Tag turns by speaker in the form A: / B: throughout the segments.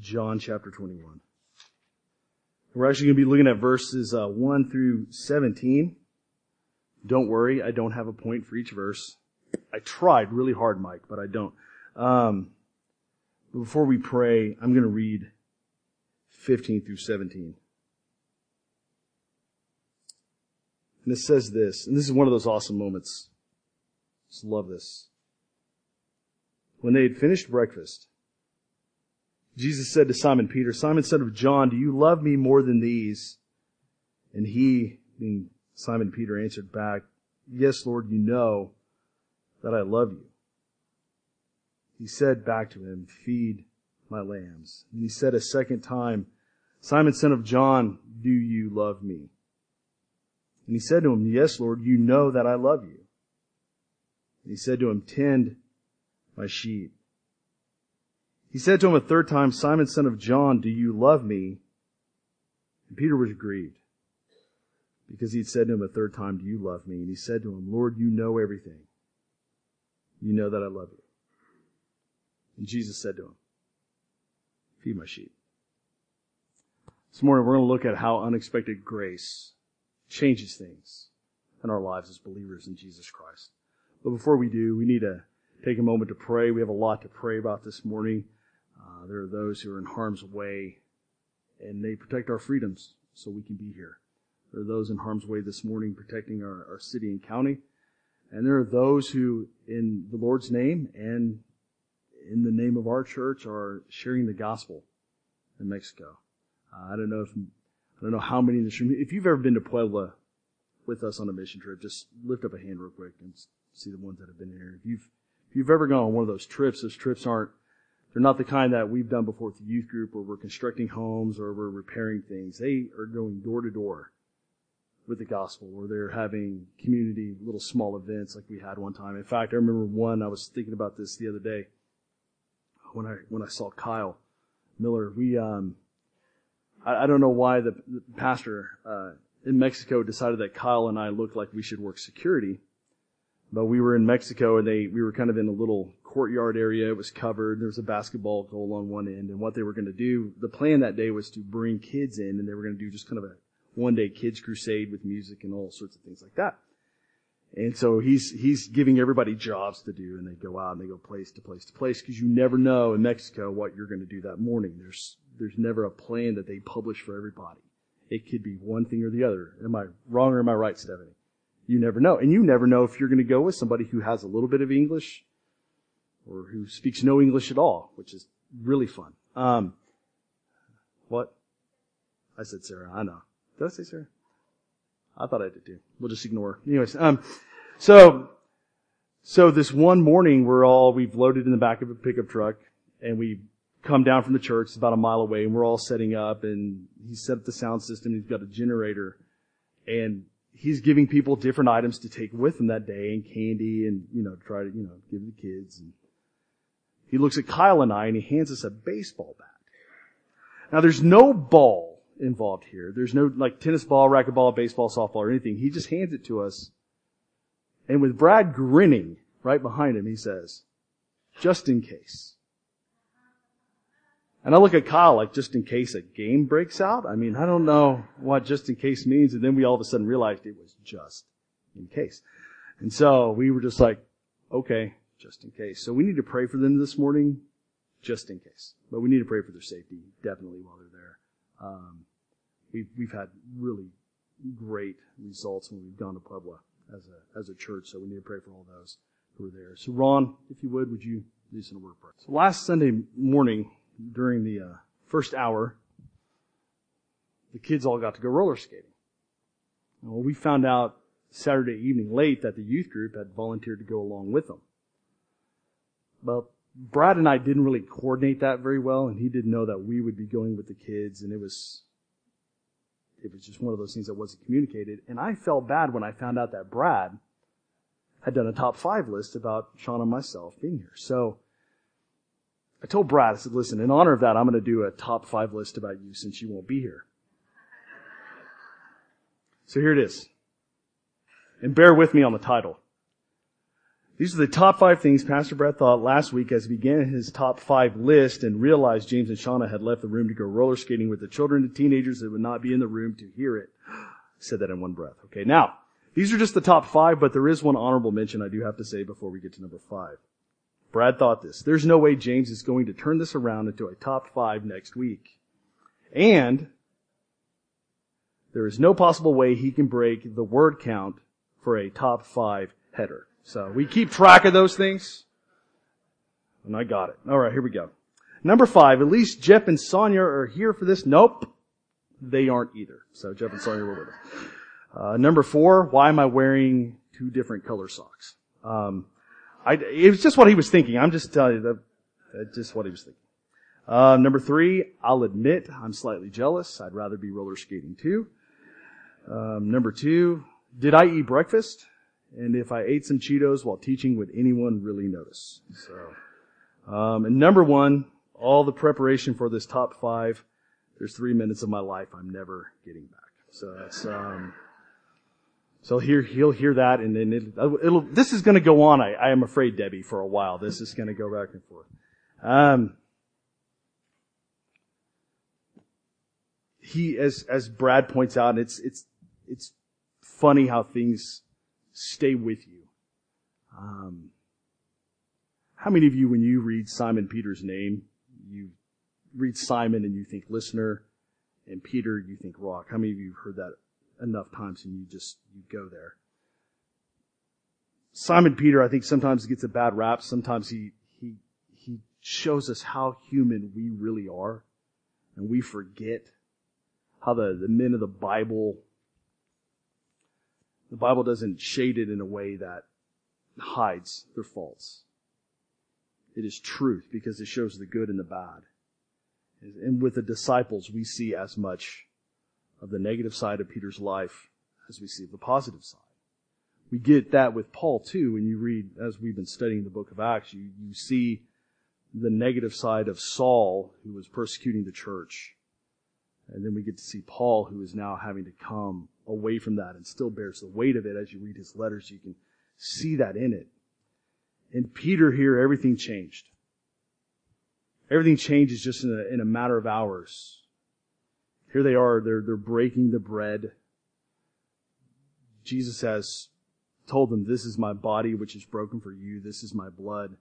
A: John chapter 21. We're actually going to be looking at verses uh, 1 through 17. Don't worry, I don't have a point for each verse. I tried really hard, Mike, but I don't. Um, before we pray, I'm going to read 15 through 17. And it says this, and this is one of those awesome moments. Just love this. When they had finished breakfast, Jesus said to Simon Peter, Simon son of John, do you love me more than these? And he, being Simon Peter, answered back, Yes, Lord, you know that I love you. He said back to him, Feed my lambs. And he said a second time, Simon son of John, do you love me? And he said to him, Yes, Lord, you know that I love you. And he said to him, Tend my sheep. He said to him a third time, Simon, son of John, do you love me? And Peter was grieved because he had said to him a third time, do you love me? And he said to him, Lord, you know everything. You know that I love you. And Jesus said to him, feed my sheep. This morning we're going to look at how unexpected grace changes things in our lives as believers in Jesus Christ. But before we do, we need to take a moment to pray. We have a lot to pray about this morning. Uh, there are those who are in harm's way, and they protect our freedoms so we can be here. There are those in harm's way this morning protecting our, our city and county. And there are those who, in the Lord's name and in the name of our church, are sharing the gospel in Mexico. Uh, I don't know if I don't know how many in this room. If you've ever been to Puebla with us on a mission trip, just lift up a hand real quick and see the ones that have been here. If you've if you've ever gone on one of those trips, those trips aren't they're not the kind that we've done before with the youth group where we're constructing homes or we're repairing things. They are going door to door with the gospel or they're having community little small events like we had one time. In fact, I remember one, I was thinking about this the other day when I, when I saw Kyle Miller. We, um, I, I don't know why the, the pastor, uh, in Mexico decided that Kyle and I looked like we should work security. But we were in Mexico and they, we were kind of in a little courtyard area. It was covered. There was a basketball goal on one end. And what they were going to do, the plan that day was to bring kids in and they were going to do just kind of a one day kids crusade with music and all sorts of things like that. And so he's, he's giving everybody jobs to do and they go out and they go place to place to place because you never know in Mexico what you're going to do that morning. There's, there's never a plan that they publish for everybody. It could be one thing or the other. Am I wrong or am I right, Stephanie? You never know. And you never know if you're going to go with somebody who has a little bit of English or who speaks no English at all, which is really fun. Um, what? I said Sarah. I know. Did I say Sarah? I thought I did too. We'll just ignore. Anyways, um, so, so this one morning we're all, we've loaded in the back of a pickup truck and we come down from the church. It's about a mile away and we're all setting up and he set up the sound system. He's got a generator and he's giving people different items to take with them that day and candy and, you know, try to, you know, give the kids. And he looks at Kyle and I and he hands us a baseball bat. Now there's no ball involved here. There's no like tennis ball, racquetball, baseball, softball, or anything. He just hands it to us. And with Brad grinning right behind him, he says, just in case. And I look at Kyle like, just in case a game breaks out? I mean, I don't know what just in case means. And then we all of a sudden realized it was just in case. And so we were just like, okay, just in case. So we need to pray for them this morning, just in case. But we need to pray for their safety, definitely, while they're there. Um, we've, we've had really great results when we've gone to Puebla as a, as a church. So we need to pray for all those who are there. So Ron, if you would, would you do some word prayer? So last Sunday morning, during the uh, first hour, the kids all got to go roller skating. Well, we found out Saturday evening late that the youth group had volunteered to go along with them. Well, Brad and I didn't really coordinate that very well, and he didn't know that we would be going with the kids, and it was it was just one of those things that wasn't communicated. And I felt bad when I found out that Brad had done a top five list about Sean and myself being here. So I told Brad, I said, listen, in honor of that, I'm going to do a top five list about you since you won't be here. So here it is. And bear with me on the title. These are the top five things Pastor Brett thought last week as he began his top five list and realized James and Shauna had left the room to go roller skating with the children and teenagers that would not be in the room to hear it. said that in one breath. Okay, now, these are just the top five, but there is one honorable mention I do have to say before we get to number five. Brad thought this. There's no way James is going to turn this around into a top five next week. And there is no possible way he can break the word count for a top five header. So we keep track of those things. And I got it. All right, here we go. Number five, at least Jeff and Sonia are here for this. Nope. They aren't either. So Jeff and Sonia were with us. Uh, number four, why am I wearing two different color socks? Um, I, it was just what he was thinking. I'm just telling you that, that's just what he was thinking. Uh, number three, I'll admit I'm slightly jealous. I'd rather be roller skating too. Um, number two, did I eat breakfast? And if I ate some Cheetos while teaching, would anyone really notice? So, um, and number one, all the preparation for this top five. There's three minutes of my life I'm never getting back. So that's um, so he'll he'll hear that, and then it, will This is going to go on. I, I am afraid, Debbie, for a while. This is going to go back and forth. Um, he, as as Brad points out, it's it's it's funny how things stay with you. Um, how many of you, when you read Simon Peter's name, you read Simon and you think listener, and Peter you think rock? How many of you have heard that enough times and you just you go there? Simon Peter, I think sometimes gets a bad rap. Sometimes he he he shows us how human we really are, and we forget how the, the men of the Bible the Bible doesn't shade it in a way that hides their faults. It is truth because it shows the good and the bad. And with the disciples, we see as much of the negative side of Peter's life as we see the positive side. We get that with Paul too. When you read, as we've been studying the book of Acts, you, you see the negative side of Saul, who was persecuting the church. And then we get to see Paul, who is now having to come away from that and still bears the weight of it as you read his letters. You can see that in it. And Peter here, everything changed. Everything changes just in a, in a matter of hours. Here they are, they're, they're breaking the bread. Jesus has told them, this is my body which is broken for you. This is my blood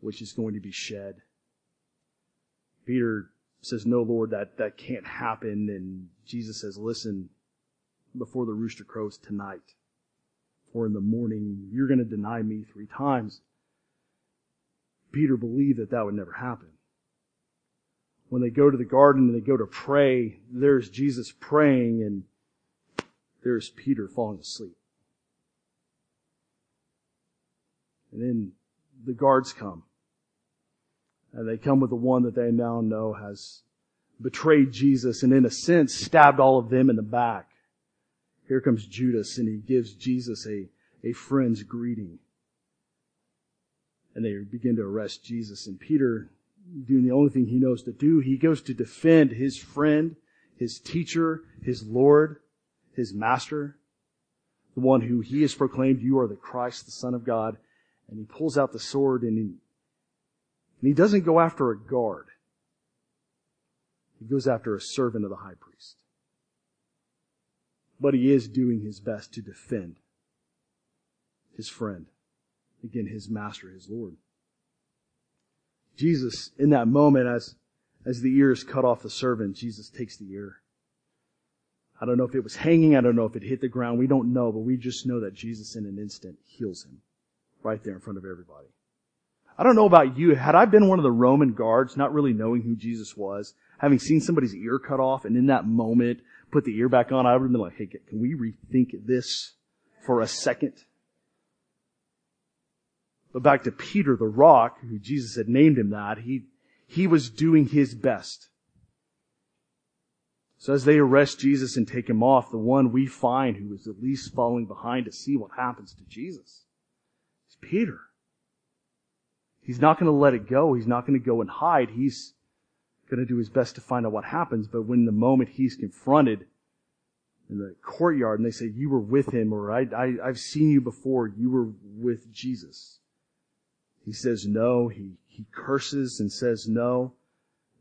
A: which is going to be shed. Peter says, no, Lord, that, that can't happen. And Jesus says, listen, before the rooster crows tonight or in the morning, you're going to deny me three times. Peter believed that that would never happen. When they go to the garden and they go to pray, there's Jesus praying and there's Peter falling asleep. And then the guards come. And they come with the one that they now know has betrayed Jesus and in a sense stabbed all of them in the back. Here comes Judas and he gives Jesus a, a friend's greeting. And they begin to arrest Jesus. And Peter, doing the only thing he knows to do, he goes to defend his friend, his teacher, his Lord, his master, the one who he has proclaimed, you are the Christ, the Son of God. And he pulls out the sword and he, and he doesn't go after a guard. He goes after a servant of the high priest but he is doing his best to defend his friend. Again, his master, his Lord. Jesus, in that moment, as, as the ear is cut off the servant, Jesus takes the ear. I don't know if it was hanging. I don't know if it hit the ground. We don't know, but we just know that Jesus in an instant heals him right there in front of everybody. I don't know about you. Had I been one of the Roman guards, not really knowing who Jesus was, having seen somebody's ear cut off, and in that moment, put the ear back on, I would have been like, hey, can we rethink this for a second? But back to Peter the rock, who Jesus had named him that, he, he was doing his best. So as they arrest Jesus and take him off, the one we find who is at least following behind to see what happens to Jesus is Peter. He's not going to let it go. He's not going to go and hide. He's going to do his best to find out what happens, but when the moment he's confronted, in the courtyard and they say, you were with him or I, I, I've seen you before. You were with Jesus. He says no. He, he curses and says no.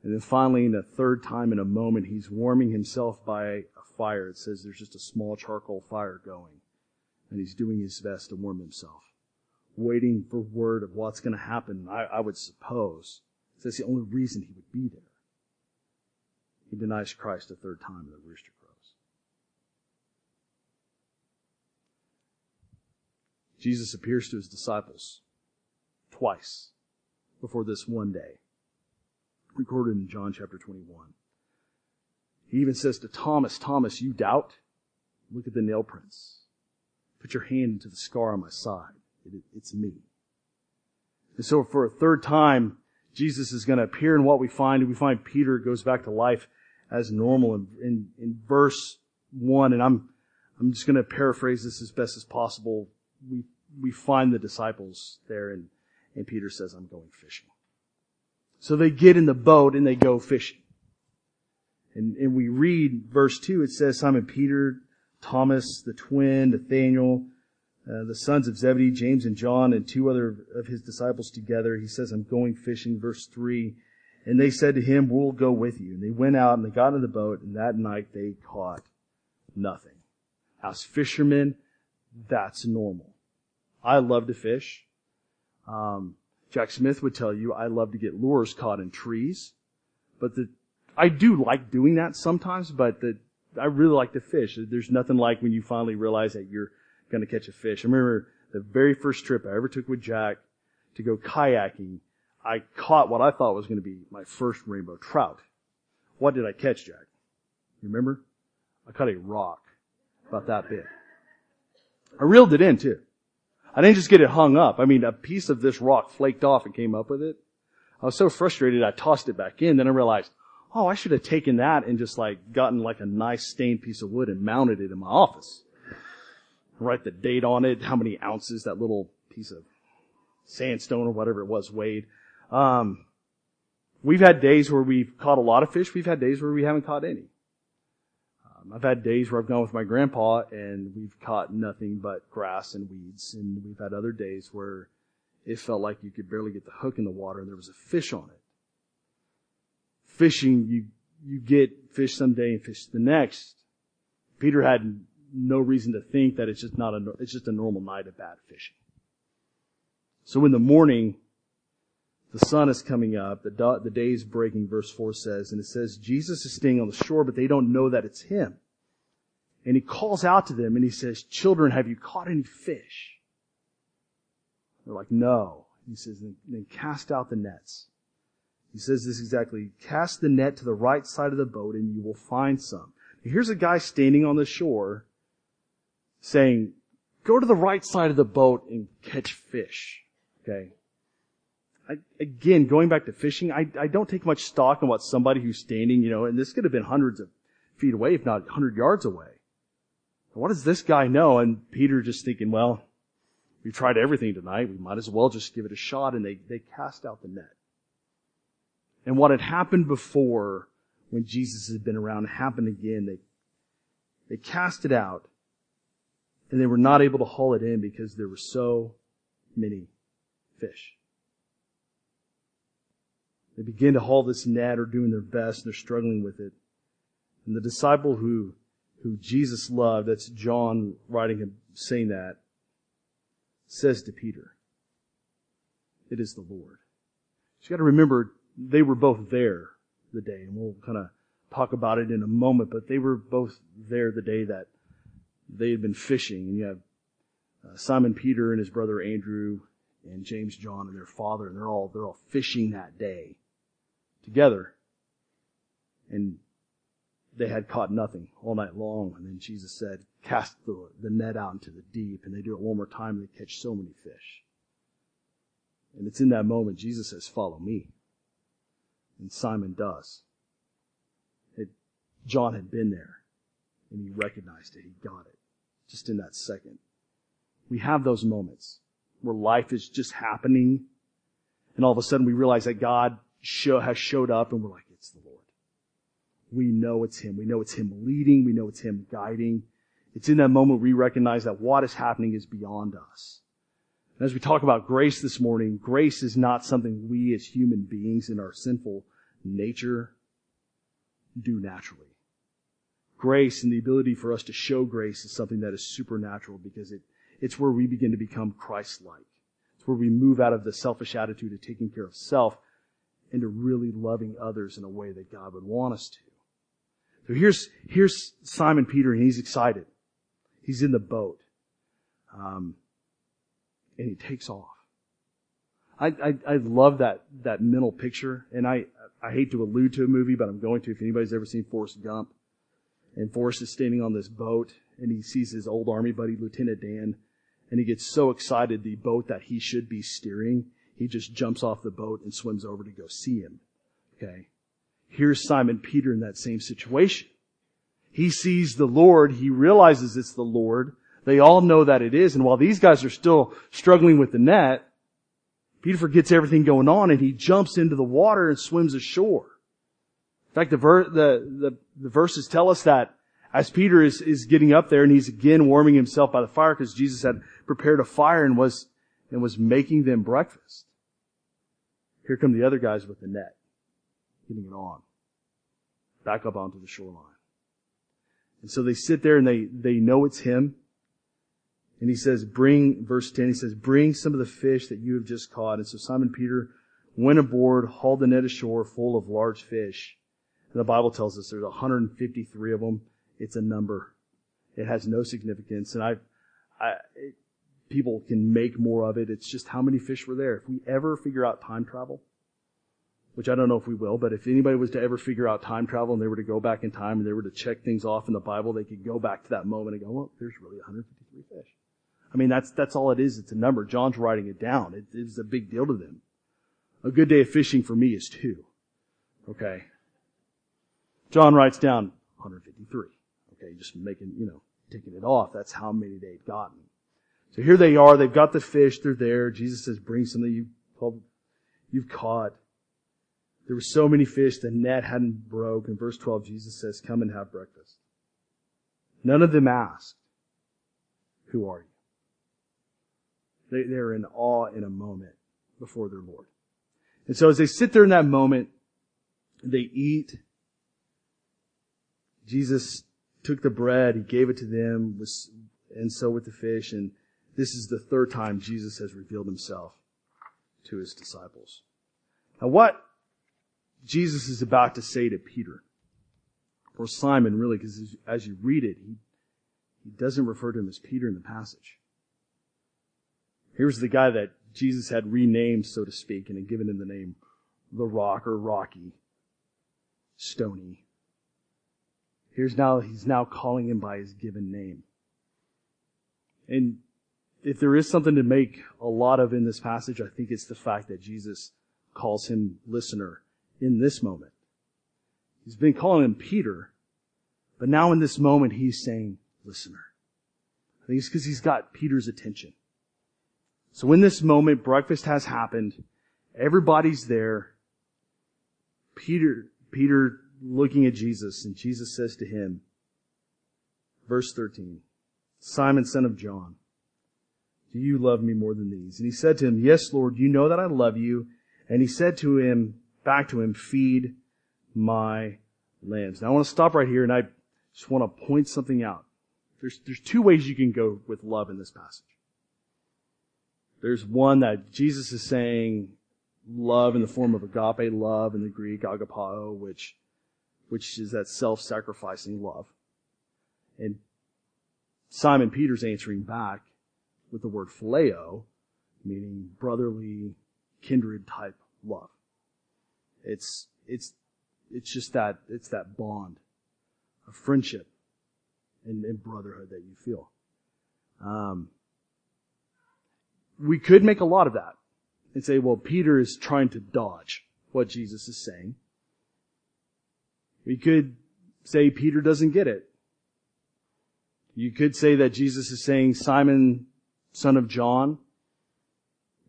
A: And then finally, in a third time in a moment, he's warming himself by a fire. It says there's just a small charcoal fire going. And he's doing his best to warm himself. Waiting for word of what's going to happen, I, I would suppose. That's the only reason he would be there. He denies Christ a third time and the rooster crows. Jesus appears to his disciples twice before this one day, recorded in John chapter 21. He even says to Thomas, Thomas, you doubt? Look at the nail prints. Put your hand into the scar on my side. It, it's me. And so for a third time, Jesus is going to appear in what we find. We find Peter goes back to life as normal in, in, in verse one. And I'm, I'm just going to paraphrase this as best as possible. We, we find the disciples there and, and Peter says, I'm going fishing. So they get in the boat and they go fishing. And, and we read verse 2, it says Simon Peter, Thomas, the twin, Nathaniel, uh, the sons of Zebedee, James and John, and two other of his disciples together. He says, I'm going fishing. Verse 3. And they said to him, We'll go with you. And they went out and they got in the boat, and that night they caught nothing. As fishermen, that's normal. I love to fish. Um, Jack Smith would tell you I love to get lures caught in trees. But the, I do like doing that sometimes, but the, I really like to fish. There's nothing like when you finally realize that you're going to catch a fish. I remember the very first trip I ever took with Jack to go kayaking. I caught what I thought was going to be my first rainbow trout. What did I catch, Jack? You remember? I caught a rock about that big. I reeled it in too. I didn't just get it hung up. I mean, a piece of this rock flaked off and came up with it. I was so frustrated I tossed it back in. Then I realized, oh, I should have taken that and just like gotten like a nice stained piece of wood and mounted it in my office write the date on it, how many ounces that little piece of sandstone or whatever it was weighed. Um, we've had days where we've caught a lot of fish. We've had days where we haven't caught any. Um, I've had days where I've gone with my grandpa and we've caught nothing but grass and weeds. And we've had other days where it felt like you could barely get the hook in the water and there was a fish on it. Fishing, you, you get fish someday and fish the next. Peter had no reason to think that it's just not a, it's just a normal night of bad fishing. So in the morning, the sun is coming up, the, the day is breaking, verse 4 says, and it says, Jesus is staying on the shore, but they don't know that it's him. And he calls out to them and he says, children, have you caught any fish? They're like, no. He says, then, then cast out the nets. He says this exactly, cast the net to the right side of the boat and you will find some. Here's a guy standing on the shore saying, go to the right side of the boat and catch fish. Okay. I, again, going back to fishing, I, I don't take much stock in what somebody who's standing, you know, and this could have been hundreds of feet away, if not 100 yards away. What does this guy know? And Peter just thinking, well, we've tried everything tonight. We might as well just give it a shot. And they, they cast out the net. And what had happened before when Jesus had been around happened again. They, they cast it out and they were not able to haul it in because there were so many fish. They begin to haul this net, or doing their best, and they're struggling with it. And the disciple who, who Jesus loved, that's John writing him, saying that, says to Peter, it is the Lord. You gotta remember, they were both there the day, and we'll kind of talk about it in a moment, but they were both there the day that they had been fishing, and you have uh, Simon Peter and his brother Andrew and James John and their father, and they're all they're all fishing that day together, and they had caught nothing all night long. And then Jesus said, "Cast the, the net out into the deep," and they do it one more time, and they catch so many fish. And it's in that moment Jesus says, "Follow me," and Simon does. It, John had been there, and he recognized it. He got it just in that second. We have those moments where life is just happening and all of a sudden we realize that God show, has showed up and we're like, it's the Lord. we know it's Him. We know it's Him leading. We know it's Him guiding. It's in that moment we recognize that what is happening is beyond us. And as we talk about grace this morning, grace is not something we as human beings in our sinful nature do naturally. Grace and the ability for us to show grace is something that is supernatural because it, it's where we begin to become Christ-like. It's where we move out of the selfish attitude of taking care of self into really loving others in a way that God would want us to. So here's, here's Simon Peter and he's excited. He's in the boat. Um, and he takes off. I, I, I love that, that mental picture and I, I hate to allude to a movie, but I'm going to. If anybody's ever seen Forrest Gump, and Forrest is standing on this boat, and he sees his old army buddy, Lieutenant Dan, and he gets so excited the boat that he should be steering, he just jumps off the boat and swims over to go see him. Okay. Here's Simon Peter in that same situation. He sees the Lord, he realizes it's the Lord, they all know that it is, and while these guys are still struggling with the net, Peter forgets everything going on and he jumps into the water and swims ashore. In fact, the, ver- the, the, the, verses tell us that as Peter is, is getting up there and he's again warming himself by the fire because Jesus had prepared a fire and was, and was making them breakfast. Here come the other guys with the net, getting it on. Back up onto the shoreline. And so they sit there and they, they know it's him. And he says, bring, verse 10, he says, bring some of the fish that you have just caught. And so Simon Peter went aboard, hauled the net ashore full of large fish. And the Bible tells us there's 153 of them. It's a number. It has no significance. And I, I, people can make more of it. It's just how many fish were there. If we ever figure out time travel, which I don't know if we will, but if anybody was to ever figure out time travel and they were to go back in time and they were to check things off in the Bible, they could go back to that moment and go, well, there's really 153 fish. I mean, that's, that's all it is. It's a number. John's writing it down. It's a big deal to them. A good day of fishing for me is two. Okay. John writes down 153. Okay. Just making, you know, taking it off. That's how many they'd gotten. So here they are. They've got the fish. They're there. Jesus says, bring some that you, you've caught. There were so many fish, the net hadn't broke. In verse 12, Jesus says, come and have breakfast. None of them asked, who are you? They, they're in awe in a moment before their Lord. And so as they sit there in that moment, they eat. Jesus took the bread, he gave it to them, was, and so with the fish, and this is the third time Jesus has revealed himself to his disciples. Now what Jesus is about to say to Peter, or Simon really, because as you read it, he, he doesn't refer to him as Peter in the passage. Here's the guy that Jesus had renamed, so to speak, and had given him the name the rock or rocky, stony. Here's now, he's now calling him by his given name. And if there is something to make a lot of in this passage, I think it's the fact that Jesus calls him listener in this moment. He's been calling him Peter, but now in this moment he's saying listener. I think it's because he's got Peter's attention. So in this moment, breakfast has happened. Everybody's there. Peter, Peter looking at Jesus, and Jesus says to him, verse 13, Simon, son of John, do you love me more than these? And he said to him, Yes, Lord, you know that I love you. And he said to him, back to him, Feed my lambs. Now I want to stop right here and I just want to point something out. There's, there's two ways you can go with love in this passage. There's one that Jesus is saying love in the form of agape love in the Greek, agapao, which, which is that self-sacrificing love. And Simon Peter's answering back with the word phileo, meaning brotherly, kindred type love. It's, it's, it's just that, it's that bond of friendship and, and brotherhood that you feel. Um, we could make a lot of that and say, well, Peter is trying to dodge what Jesus is saying. We could say Peter doesn't get it. You could say that Jesus is saying, Simon, son of John,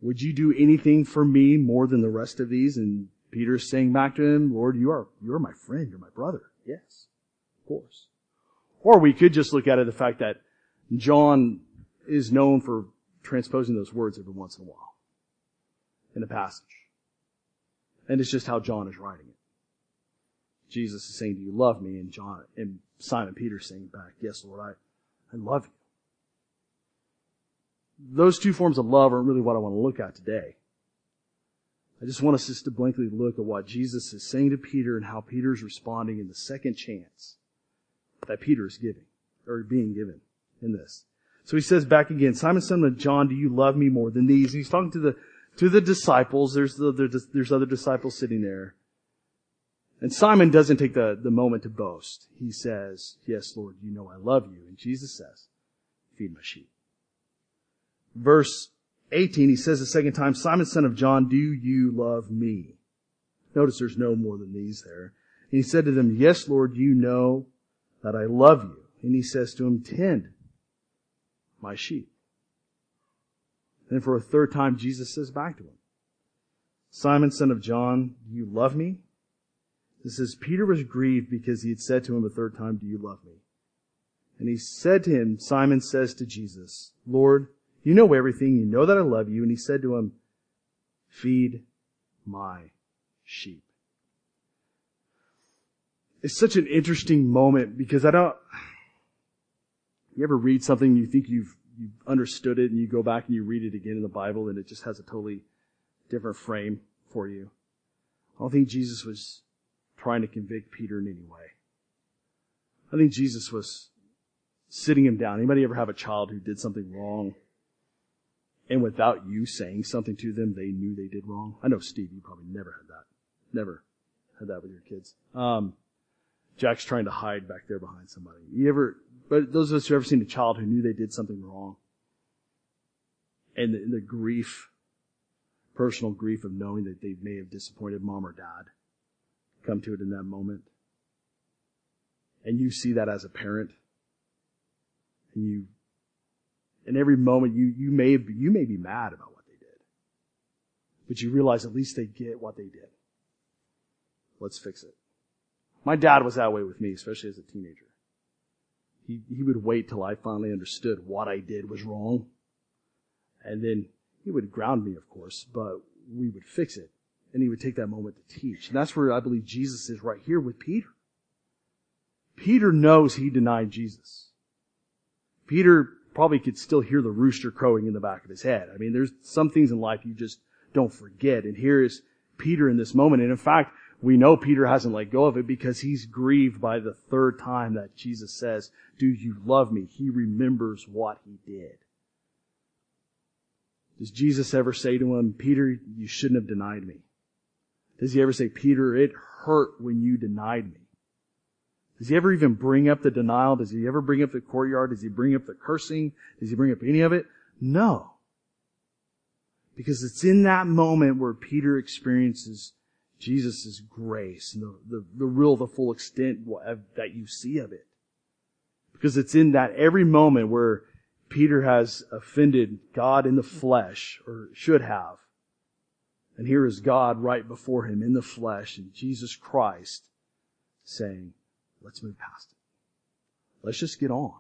A: would you do anything for me more than the rest of these? And Peter saying back to him, Lord, you are, you are my friend. You're my brother. Yes, of course. Or we could just look at it the fact that John is known for transposing those words every once in a while in a passage. And it's just how John is writing it. Jesus is saying, do you love me? And John, and Simon Peter saying back, yes, Lord, I, I love you. Those two forms of love aren't really what I want to look at today. I just want us just to blankly look at what Jesus is saying to Peter and how Peter is responding in the second chance that Peter is giving, or being given in this. So he says back again, Simon, son of John, do you love me more than these? he's talking to the, to the disciples. There's the, there's other disciples sitting there. And Simon doesn't take the, the moment to boast. He says, yes, Lord, you know I love you. And Jesus says, feed my sheep. Verse 18, he says the second time, Simon, son of John, do you love me? Notice there's no more than these there. And he said to them, yes, Lord, you know that I love you. And he says to him, tend my sheep. Then for a third time, Jesus says back to him, Simon, son of John, do you love me? It says, Peter was grieved because he had said to him a third time, do you love me? And he said to him, Simon says to Jesus, Lord, you know everything. You know that I love you. And he said to him, feed my sheep. It's such an interesting moment because I don't, you ever read something and you think you've, you've understood it and you go back and you read it again in the Bible and it just has a totally different frame for you. I don't think Jesus was trying to convict Peter in any way. I think Jesus was sitting him down. Anybody ever have a child who did something wrong? And without you saying something to them, they knew they did wrong. I know Steve, you probably never had that. Never had that with your kids. Um, Jack's trying to hide back there behind somebody. You ever, but those of us who ever seen a child who knew they did something wrong, and the, the grief, personal grief of knowing that they may have disappointed mom or dad, come to it in that moment. And you see that as a parent, and you in every moment you, you may, you may be mad about what they did. But you realize at least they get what they did. Let's fix it. My dad was that way with me, especially as a teenager. He, he would wait till I finally understood what I did was wrong. And then he would ground me, of course, but we would fix it. And he would take that moment to teach. And that's where I believe Jesus is right here with Peter. Peter knows he denied Jesus. Peter probably could still hear the rooster crowing in the back of his head. I mean, there's some things in life you just don't forget. And here is Peter in this moment. And in fact, we know Peter hasn't let go of it because he's grieved by the third time that Jesus says, do you love me? He remembers what he did. Does Jesus ever say to him, Peter, you shouldn't have denied me? Does he ever say, Peter, it hurt when you denied me? Does he ever even bring up the denial? Does he ever bring up the courtyard? Does he bring up the cursing? Does he bring up any of it? No. Because it's in that moment where Peter experiences Jesus' grace and the, the, the real, the full extent that you see of it. Because it's in that every moment where Peter has offended God in the flesh, or should have. And here is God right before him in the flesh, and Jesus Christ saying, Let's move past it. Let's just get on.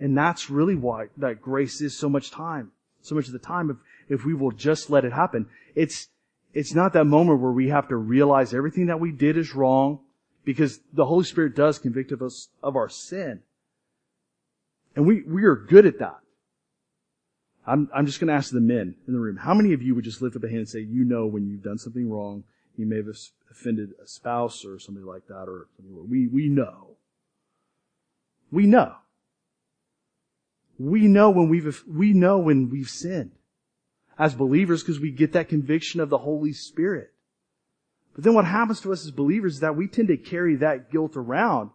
A: And that's really why that grace is so much time, so much of the time if, if we will just let it happen. It's, it's not that moment where we have to realize everything that we did is wrong because the Holy Spirit does convict of us of our sin. And we, we are good at that. I'm, I'm just going to ask the men in the room. How many of you would just lift up a hand and say, you know when you've done something wrong you may have offended a spouse or somebody like that, or we, we know. We know. We know when we've, we know when we've sinned as believers because we get that conviction of the Holy Spirit. But then what happens to us as believers is that we tend to carry that guilt around.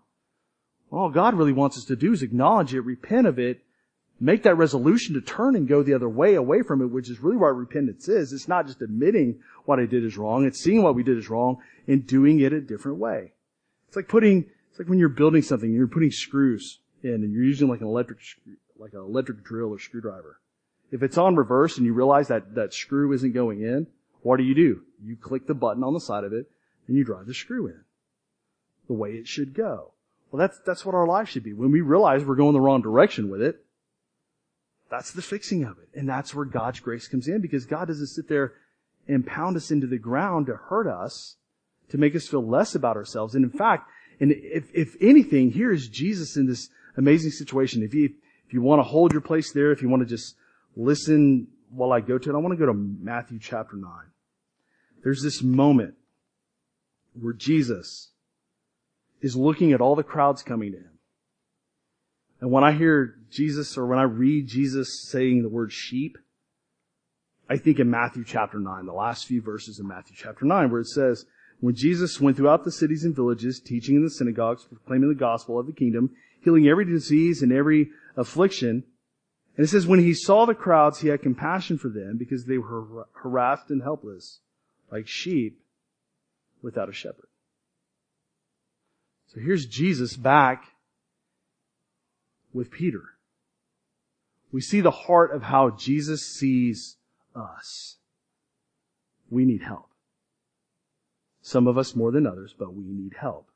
A: All God really wants us to do is acknowledge it, repent of it, make that resolution to turn and go the other way away from it, which is really what repentance is. It's not just admitting what I did is wrong. It's seeing what we did is wrong and doing it a different way. It's like putting, it's like when you're building something, you're putting screws in and you're using like an electric, like an electric drill or screwdriver. If it's on reverse and you realize that that screw isn't going in, What do you do? You click the button on the side of it and you drive the screw in. The way it should go. Well, that's, that's what our life should be. When we realize we're going the wrong direction with it, that's the fixing of it. And that's where God's grace comes in because God doesn't sit there and pound us into the ground to hurt us, to make us feel less about ourselves. And in fact, and if, if anything, here is Jesus in this amazing situation. If you, if you want to hold your place there, if you want to just listen while I go to it, I want to go to Matthew chapter 9. There's this moment where Jesus is looking at all the crowds coming to him. And when I hear Jesus or when I read Jesus saying the word sheep, I think in Matthew chapter 9, the last few verses in Matthew chapter 9, where it says, when Jesus went throughout the cities and villages, teaching in the synagogues, proclaiming the gospel of the kingdom, healing every disease and every affliction. And it says, when he saw the crowds, he had compassion for them because they were harassed and helpless, like sheep without a shepherd. So here's Jesus back with Peter. We see the heart of how Jesus sees us. We need help. Some of us more than others, but we need help.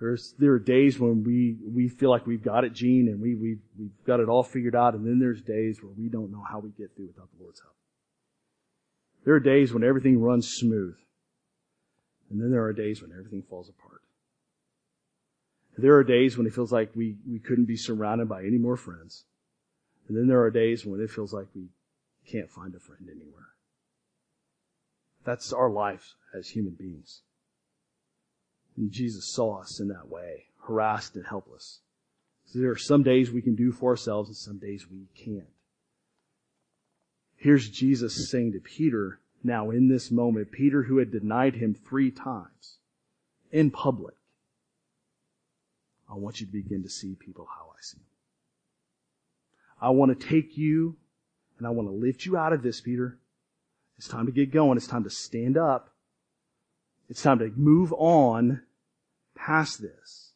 A: There's, there are days when we, we feel like we've got it, Gene, and we, we've, we've got it all figured out, and then there's days where we don't know how we get through without the Lord's help. There are days when everything runs smooth, and then there are days when everything falls apart. There are days when it feels like we, we couldn't be surrounded by any more friends. And then there are days when it feels like we can't find a friend anywhere. That's our life as human beings. And Jesus saw us in that way, harassed and helpless. So there are some days we can do for ourselves and some days we can't. Here's Jesus saying to Peter, now in this moment, Peter who had denied him three times in public, I want you to begin to see people how I see them. I want to take you and I want to lift you out of this, Peter. It's time to get going. It's time to stand up. It's time to move on past this.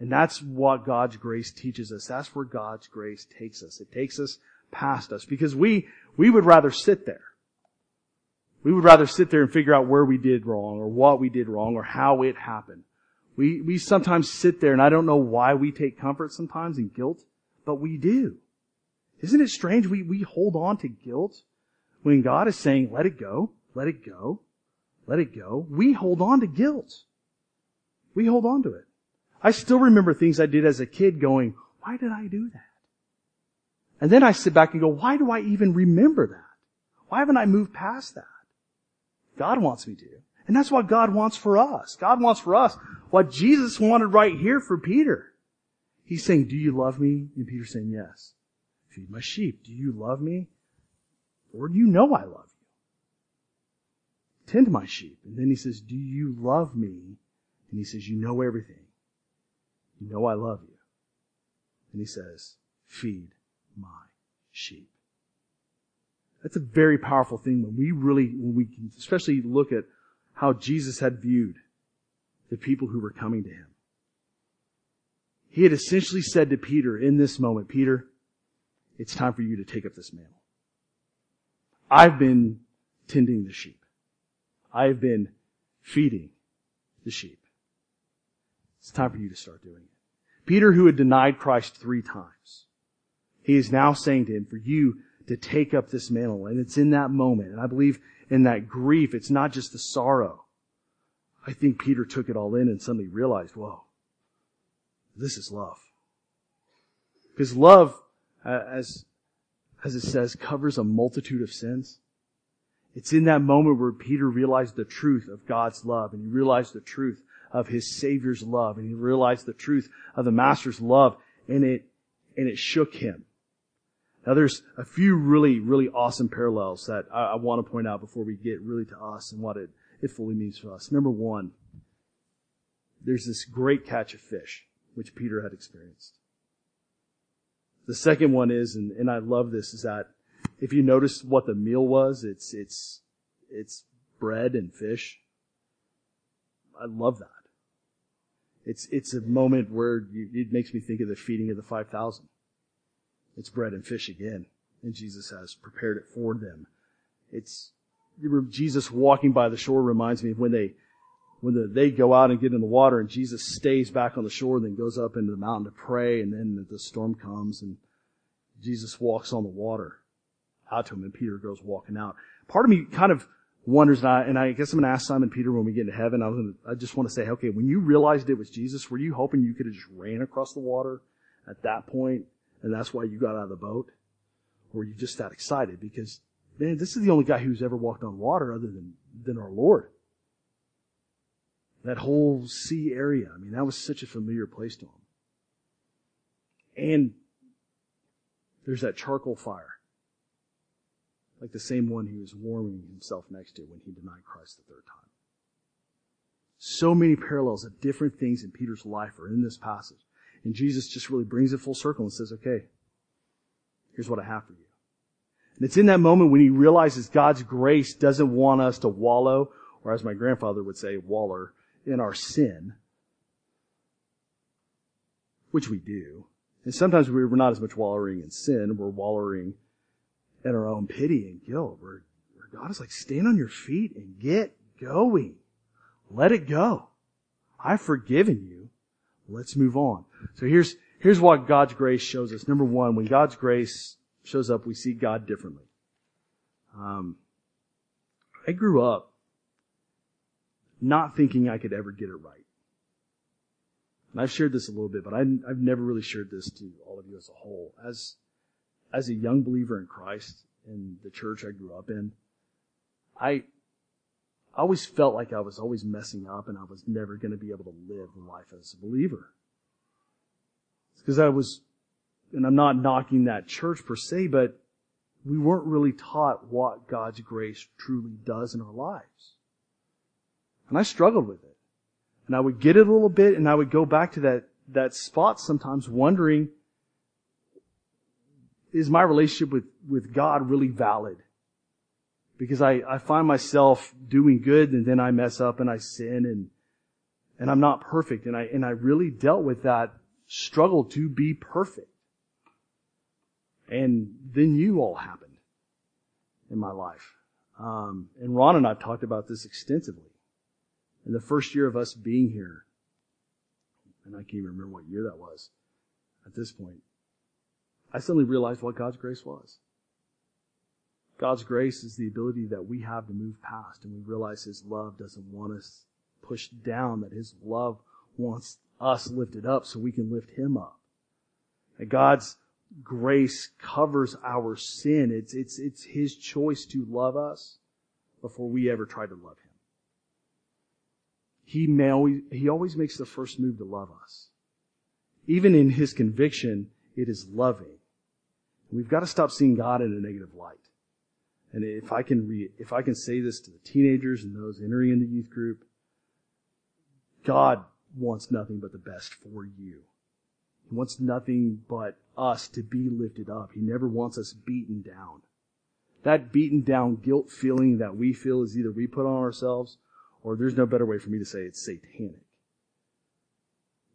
A: And that's what God's grace teaches us. That's where God's grace takes us. It takes us past us because we, we would rather sit there. We would rather sit there and figure out where we did wrong or what we did wrong or how it happened. We, we sometimes sit there and I don't know why we take comfort sometimes in guilt, but we do. Isn't it strange we, we hold on to guilt when God is saying, let it go, let it go, let it go? We hold on to guilt. We hold on to it. I still remember things I did as a kid going, why did I do that? And then I sit back and go, why do I even remember that? Why haven't I moved past that? God wants me to. And that's what God wants for us. God wants for us what Jesus wanted right here for Peter. He's saying, do you love me? And Peter's saying, yes. Feed my sheep. Do you love me? Lord, you know I love you. Tend my sheep. And then he says, do you love me? And he says, you know everything. You know I love you. And he says, feed my sheep. That's a very powerful thing when we really, when we especially look at how Jesus had viewed the people who were coming to him. He had essentially said to Peter in this moment, Peter, it's time for you to take up this mantle. I've been tending the sheep. I've been feeding the sheep. It's time for you to start doing it. Peter, who had denied Christ three times, he is now saying to him, for you to take up this mantle. And it's in that moment. And I believe in that grief, it's not just the sorrow. I think Peter took it all in and suddenly realized, whoa, this is love. Because love, uh, as, as it says, covers a multitude of sins. It's in that moment where Peter realized the truth of God's love and he realized the truth of his Savior's love and he realized the truth of the Master's love and it, and it shook him. Now there's a few really, really awesome parallels that I, I want to point out before we get really to us and what it, it fully means for us. Number one, there's this great catch of fish, which Peter had experienced. The second one is, and, and I love this, is that if you notice what the meal was, it's, it's, it's bread and fish. I love that. It's, it's a moment where you, it makes me think of the feeding of the 5,000. It's bread and fish again. And Jesus has prepared it for them. It's, Jesus walking by the shore reminds me of when they, when the, they go out and get in the water and Jesus stays back on the shore and then goes up into the mountain to pray and then the storm comes and Jesus walks on the water out to him and Peter goes walking out. Part of me kind of wonders, and I, and I guess I'm going to ask Simon Peter when we get into heaven, I, was gonna, I just want to say, okay, when you realized it was Jesus, were you hoping you could have just ran across the water at that point and that's why you got out of the boat? Or you just that excited? Because, man, this is the only guy who's ever walked on water other than, than our Lord. That whole sea area, I mean, that was such a familiar place to him. And there's that charcoal fire like the same one he was warming himself next to when he denied Christ the third time. So many parallels of different things in Peter's life are in this passage. And Jesus just really brings it full circle and says, okay, here's what I have for you. And it's in that moment when he realizes God's grace doesn't want us to wallow, or as my grandfather would say, waller, in our sin, which we do. And sometimes we're not as much wallowing in sin, we're wallowing in our own pity and guilt, where, where God is like, stand on your feet and get going. Let it go. I've forgiven you. Let's move on. So here's, here's what God's grace shows us. Number one, when God's grace shows up, we see God differently. Um, I grew up not thinking I could ever get it right. And I've shared this a little bit, but I, I've never really shared this to all of you as a whole. As, as a young believer in Christ in the church I grew up in, I, I always felt like I was always messing up and I was never going to be able to live life as a believer. Because I was, and I'm not knocking that church per se, but we weren't really taught what God's grace truly does in our lives. And I struggled with it. And I would get it a little bit and I would go back to that, that spot sometimes wondering, is my relationship with, with God really valid? Because I, I find myself doing good and then I mess up and I sin and, and I'm not perfect. And I, and I really dealt with that struggle to be perfect. And then you all happened in my life. Um, and Ron and I have talked about this extensively. In the first year of us being here, and I can't even remember what year that was at this point, I suddenly realized what God's grace was. God's grace is the ability that we have to move past, and we realize His love doesn't want us pushed down, that His love wants us lifted up so we can lift Him up. That God's grace covers our sin. It's, it's, it's His choice to love us before we ever try to love Him. He, may always, he always makes the first move to love us. Even in His conviction, it is loving. We've got to stop seeing God in a negative light. And if I can re, if I can say this to the teenagers and those entering into youth group, God wants nothing but the best for you. He wants nothing but us to be lifted up. He never wants us beaten down. That beaten down guilt feeling that we feel is either we put on ourselves or there's no better way for me to say it, it's satanic.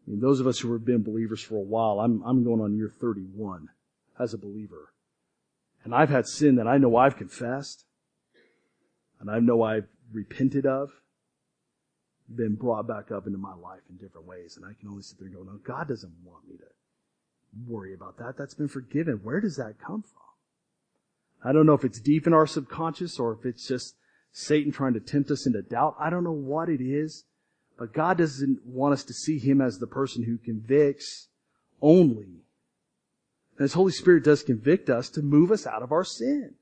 A: I mean, those of us who have been believers for a while, I'm, I'm going on year 31 as a believer. And I've had sin that I know I've confessed and I know I've repented of, been brought back up into my life in different ways. And I can only sit there and go, no, God doesn't want me to worry about that. That's been forgiven. Where does that come from? I don't know if it's deep in our subconscious or if it's just Satan trying to tempt us into doubt. I don't know what it is, but God doesn't want us to see him as the person who convicts only. And His Holy Spirit does convict us to move us out of our sin,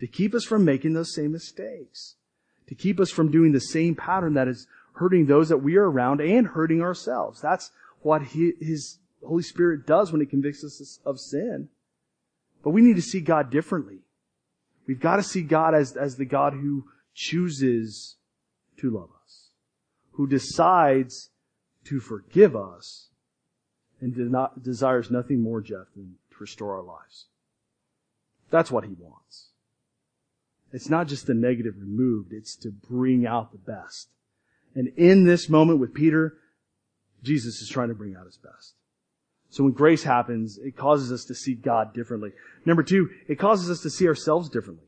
A: to keep us from making those same mistakes, to keep us from doing the same pattern that is hurting those that we are around and hurting ourselves. That's what he, His Holy Spirit does when He convicts us of sin. But we need to see God differently. We've got to see God as, as the God who chooses to love us, who decides to forgive us, and not, desires nothing more, Jeff, than restore our lives. That's what he wants. It's not just the negative removed, it's to bring out the best. And in this moment with Peter, Jesus is trying to bring out his best. So when grace happens, it causes us to see God differently. Number two, it causes us to see ourselves differently.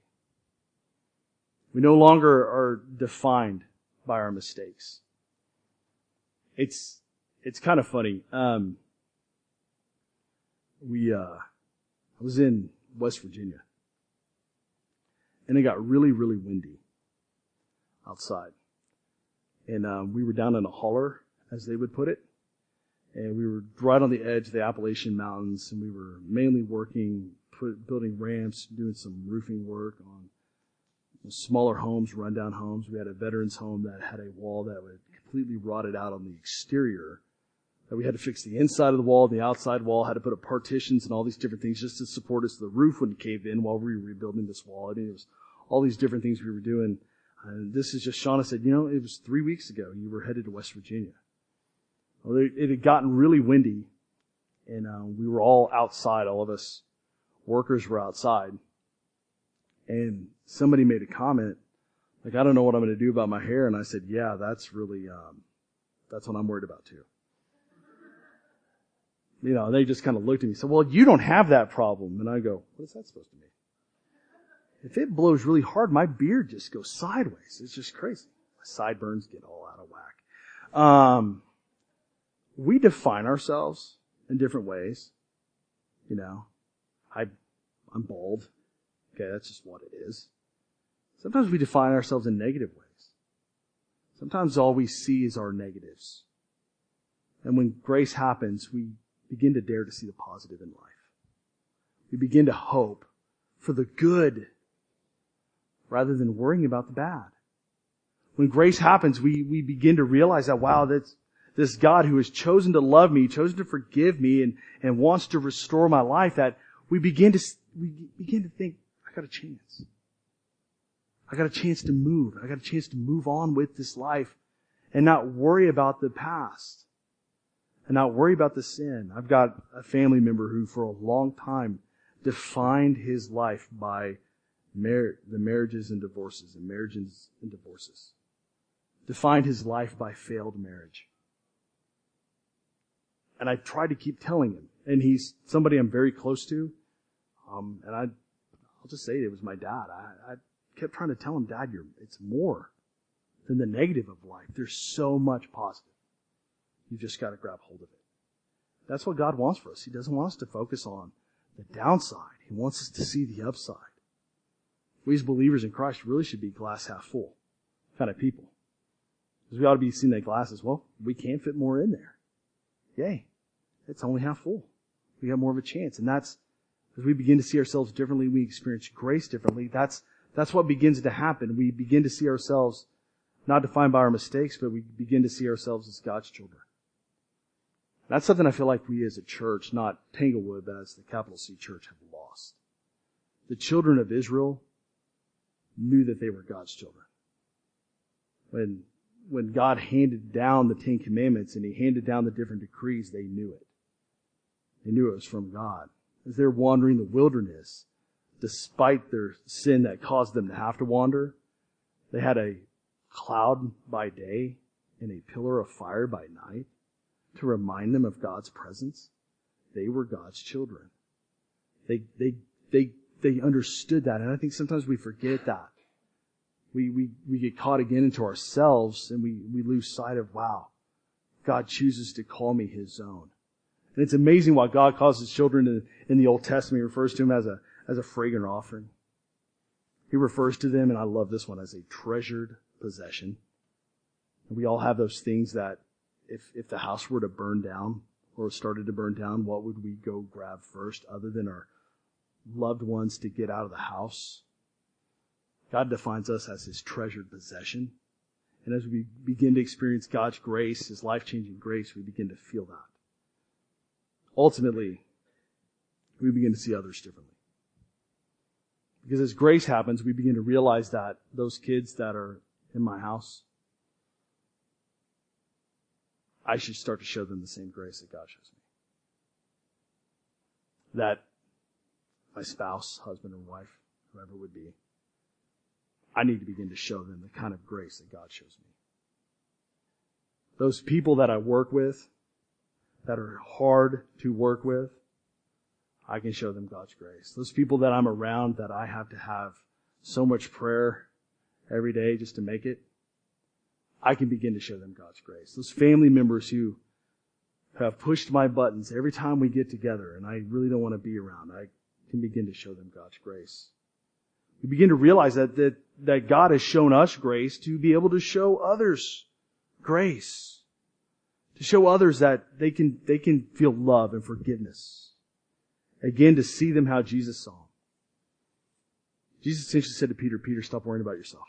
A: We no longer are defined by our mistakes. It's, it's kind of funny. Um, we, uh, I was in West Virginia and it got really, really windy outside. And, um, we were down in a holler, as they would put it. And we were right on the edge of the Appalachian Mountains and we were mainly working, put, building ramps, doing some roofing work on smaller homes, rundown homes. We had a veterans home that had a wall that would completely rotted out on the exterior. We had to fix the inside of the wall, the outside wall, had to put up partitions and all these different things just to support us. The roof wouldn't cave in while we were rebuilding this wall. I mean, it was all these different things we were doing. And this is just Shauna said, you know, it was three weeks ago you were headed to West Virginia. Well, it had gotten really windy and uh, we were all outside. All of us workers were outside and somebody made a comment like, I don't know what I'm going to do about my hair. And I said, yeah, that's really, um, that's what I'm worried about too. You know, they just kind of looked at me and said, well, you don't have that problem. And I go, what is that supposed to mean? If it blows really hard, my beard just goes sideways. It's just crazy. My sideburns get all out of whack. Um, we define ourselves in different ways. You know, I, I'm bald. Okay, that's just what it is. Sometimes we define ourselves in negative ways. Sometimes all we see is our negatives. And when grace happens, we begin to dare to see the positive in life. We begin to hope for the good rather than worrying about the bad. When grace happens, we, we begin to realize that, wow, that's, this God who has chosen to love me, chosen to forgive me, and, and wants to restore my life, that we begin to, we begin to think, I got a chance. I got a chance to move. I got a chance to move on with this life and not worry about the past and not worry about the sin. I've got a family member who for a long time defined his life by mar- the marriages and divorces and marriages and divorces. Defined his life by failed marriage. And I tried to keep telling him, and he's somebody I'm very close to. Um, and I I'll just say it, was my dad. I, I kept trying to tell him, Dad, you're, it's more than the negative of life. There's so much positive. You've just got to grab hold of it. That's what God wants for us. He doesn't want us to focus on the downside. He wants us to see the upside. We as believers in Christ really should be glass half full kind of people. Because we ought to be seeing that glass as well. We can fit more in there. Yay. It's only half full. We got more of a chance. And that's as we begin to see ourselves differently, we experience grace differently. That's, that's what begins to happen. We begin to see ourselves not defined by our mistakes, but we begin to see ourselves as God's children. That's something I feel like we as a church, not Tanglewood, but as the capital C church have lost. The children of Israel knew that they were God's children. When, when God handed down the Ten Commandments and He handed down the different decrees, they knew it. They knew it was from God as they're wandering the wilderness, despite their sin that caused them to have to wander, they had a cloud by day and a pillar of fire by night to remind them of God's presence. They were God's children. They, they, they, they understood that. And I think sometimes we forget that. We, we, we get caught again into ourselves and we, we lose sight of, wow, God chooses to call me his own. And it's amazing why God calls his children in, in the Old Testament. He refers to them as a, as a fragrant offering. He refers to them, and I love this one, as a treasured possession. And we all have those things that if, if the house were to burn down or started to burn down, what would we go grab first other than our loved ones to get out of the house? God defines us as his treasured possession. And as we begin to experience God's grace, his life-changing grace, we begin to feel that ultimately, we begin to see others differently. Because as grace happens, we begin to realize that those kids that are in my house, I should start to show them the same grace that God shows me. That my spouse, husband or wife, whoever it would be, I need to begin to show them the kind of grace that God shows me. Those people that I work with, that are hard to work with, I can show them God's grace. Those people that I'm around that I have to have so much prayer every day just to make it, I can begin to show them God's grace. Those family members who have pushed my buttons every time we get together and I really don't want to be around, I can begin to show them God's grace. We begin to realize that, that, that God has shown us grace to be able to show others grace. To show others that they can, they can feel love and forgiveness. Again, to see them how Jesus saw them. Jesus essentially said to Peter, Peter, stop worrying about yourself.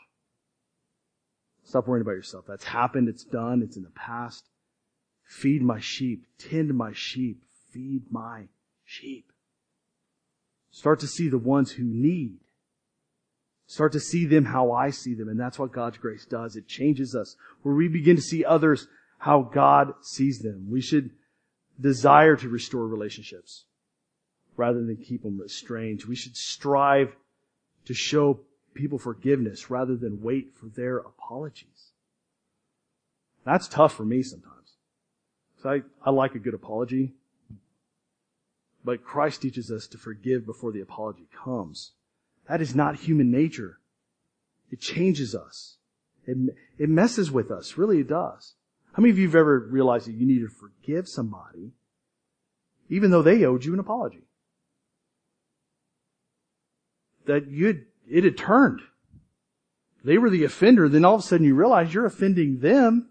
A: Stop worrying about yourself. That's happened. It's done. It's in the past. Feed my sheep. Tend my sheep. Feed my sheep. Start to see the ones who need. Start to see them how I see them. And that's what God's grace does. It changes us where we begin to see others how God sees them. We should desire to restore relationships rather than keep them estranged. We should strive to show people forgiveness rather than wait for their apologies. That's tough for me sometimes. I, I like a good apology. But Christ teaches us to forgive before the apology comes. That is not human nature. It changes us. It, it messes with us. Really, it does. How many of you have ever realized that you need to forgive somebody even though they owed you an apology? That you it had turned. They were the offender. Then all of a sudden you realize you're offending them,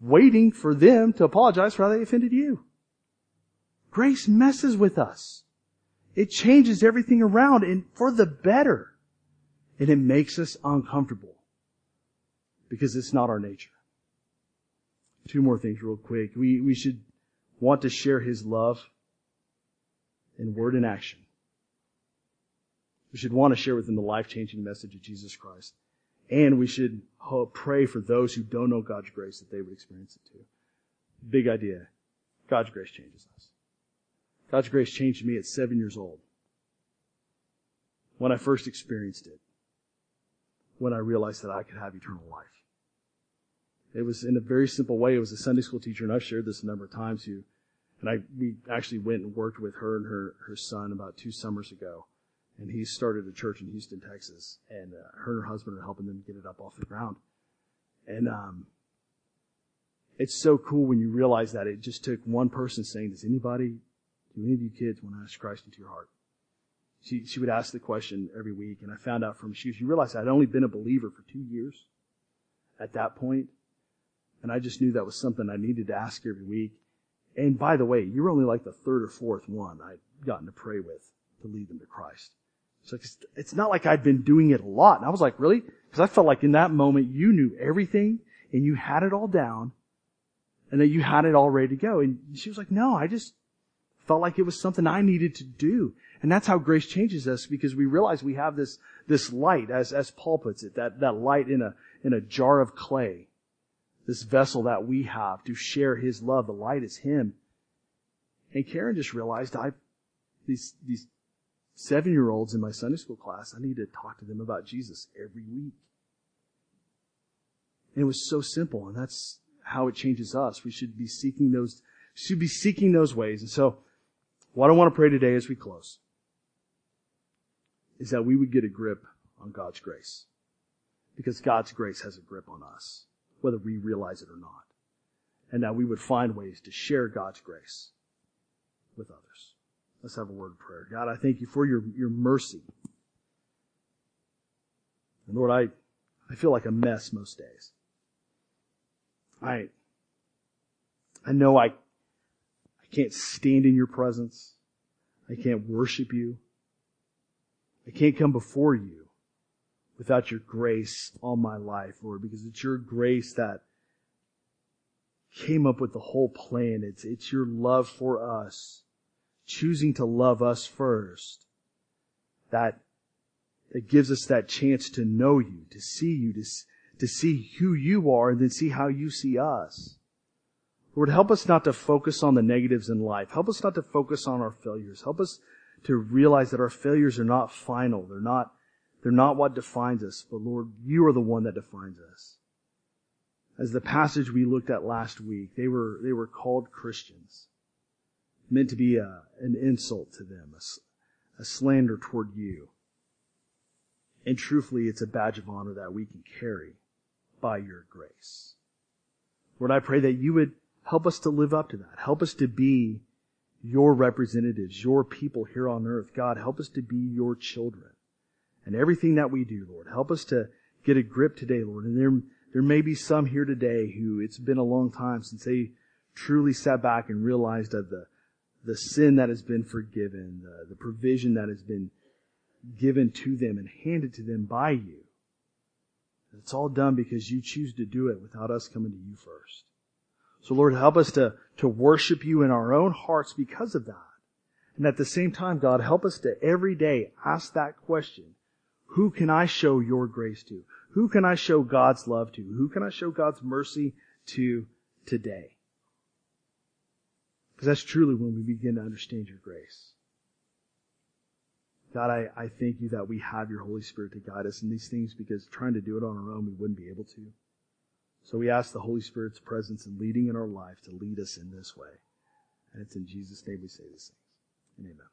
A: waiting for them to apologize for how they offended you. Grace messes with us. It changes everything around and for the better. And it makes us uncomfortable because it's not our nature. Two more things real quick. We, we should want to share His love in word and action. We should want to share with them the life-changing message of Jesus Christ. And we should pray for those who don't know God's grace that they would experience it too. Big idea. God's grace changes us. God's grace changed me at seven years old. When I first experienced it. When I realized that I could have eternal life. It was in a very simple way. It was a Sunday school teacher, and I've shared this a number of times. Who, and I we actually went and worked with her and her her son about two summers ago and he started a church in Houston, Texas, and uh, her and her husband are helping them get it up off the ground. And um, it's so cool when you realize that it just took one person saying, "Does anybody, do any of you kids want to ask Christ into your heart?" She she would ask the question every week, and I found out from she she realized I'd only been a believer for two years at that point, and I just knew that was something I needed to ask every week. And by the way, you were only like the third or fourth one I'd gotten to pray with to lead them to Christ. It's, it's not like I'd been doing it a lot. And I was like, really? Because I felt like in that moment you knew everything and you had it all down and that you had it all ready to go. And she was like, no, I just felt like it was something I needed to do. And that's how grace changes us because we realize we have this, this light, as, as Paul puts it, that, that light in a, in a jar of clay. This vessel that we have to share his love. The light is him. And Karen just realized I, these, these seven year olds in my Sunday school class, I need to talk to them about Jesus every week. And it was so simple, and that's how it changes us. We should be seeking those, should be seeking those ways. And so, what I want to pray today as we close is that we would get a grip on God's grace. Because God's grace has a grip on us, whether we realize it or not. And that we would find ways to share God's grace with others. Let's have a word of prayer. God, I thank you for your, your mercy. And Lord, I, I feel like a mess most days. I, I know I, I can't stand in your presence. I can't worship you. I can't come before you without your grace all my life, Lord, because it's your grace that came up with the whole plan. It's, it's your love for us choosing to love us first, that, that gives us that chance to know you, to see you, to, to see who you are, and then see how you see us. Lord, help us not to focus on the negatives in life. Help us not to focus on our failures. Help us to realize that our failures are not final. They're not, they're not what defines us, but Lord, you are the one that defines us. As the passage we looked at last week, they were, they were called Christians meant to be a, an insult to them, a, a slander toward you. And truthfully, it's a badge of honor that we can carry by your grace. Lord, I pray that you would help us to live up to that. Help us to be your representatives, your people here on earth. God, help us to be your children. And everything that we do, Lord, help us to get a grip today, Lord. And there, there may be some here today who it's been a long time since they truly sat back and realized of the, the sin that has been forgiven, the, the provision that has been given to them and handed to them by you. It's all done because you choose to do it without us coming to you first. So Lord, help us to, to worship you in our own hearts because of that. And at the same time, God, help us to every day ask that question. Who can I show your grace to? Who can I show God's love to? Who can I show God's mercy to today? Because that's truly when we begin to understand your grace. God, I, I thank you that we have your Holy Spirit to guide us in these things because trying to do it on our own, we wouldn't be able to. So we ask the Holy Spirit's presence and leading in our life to lead us in this way. And it's in Jesus' name we say these things. Amen.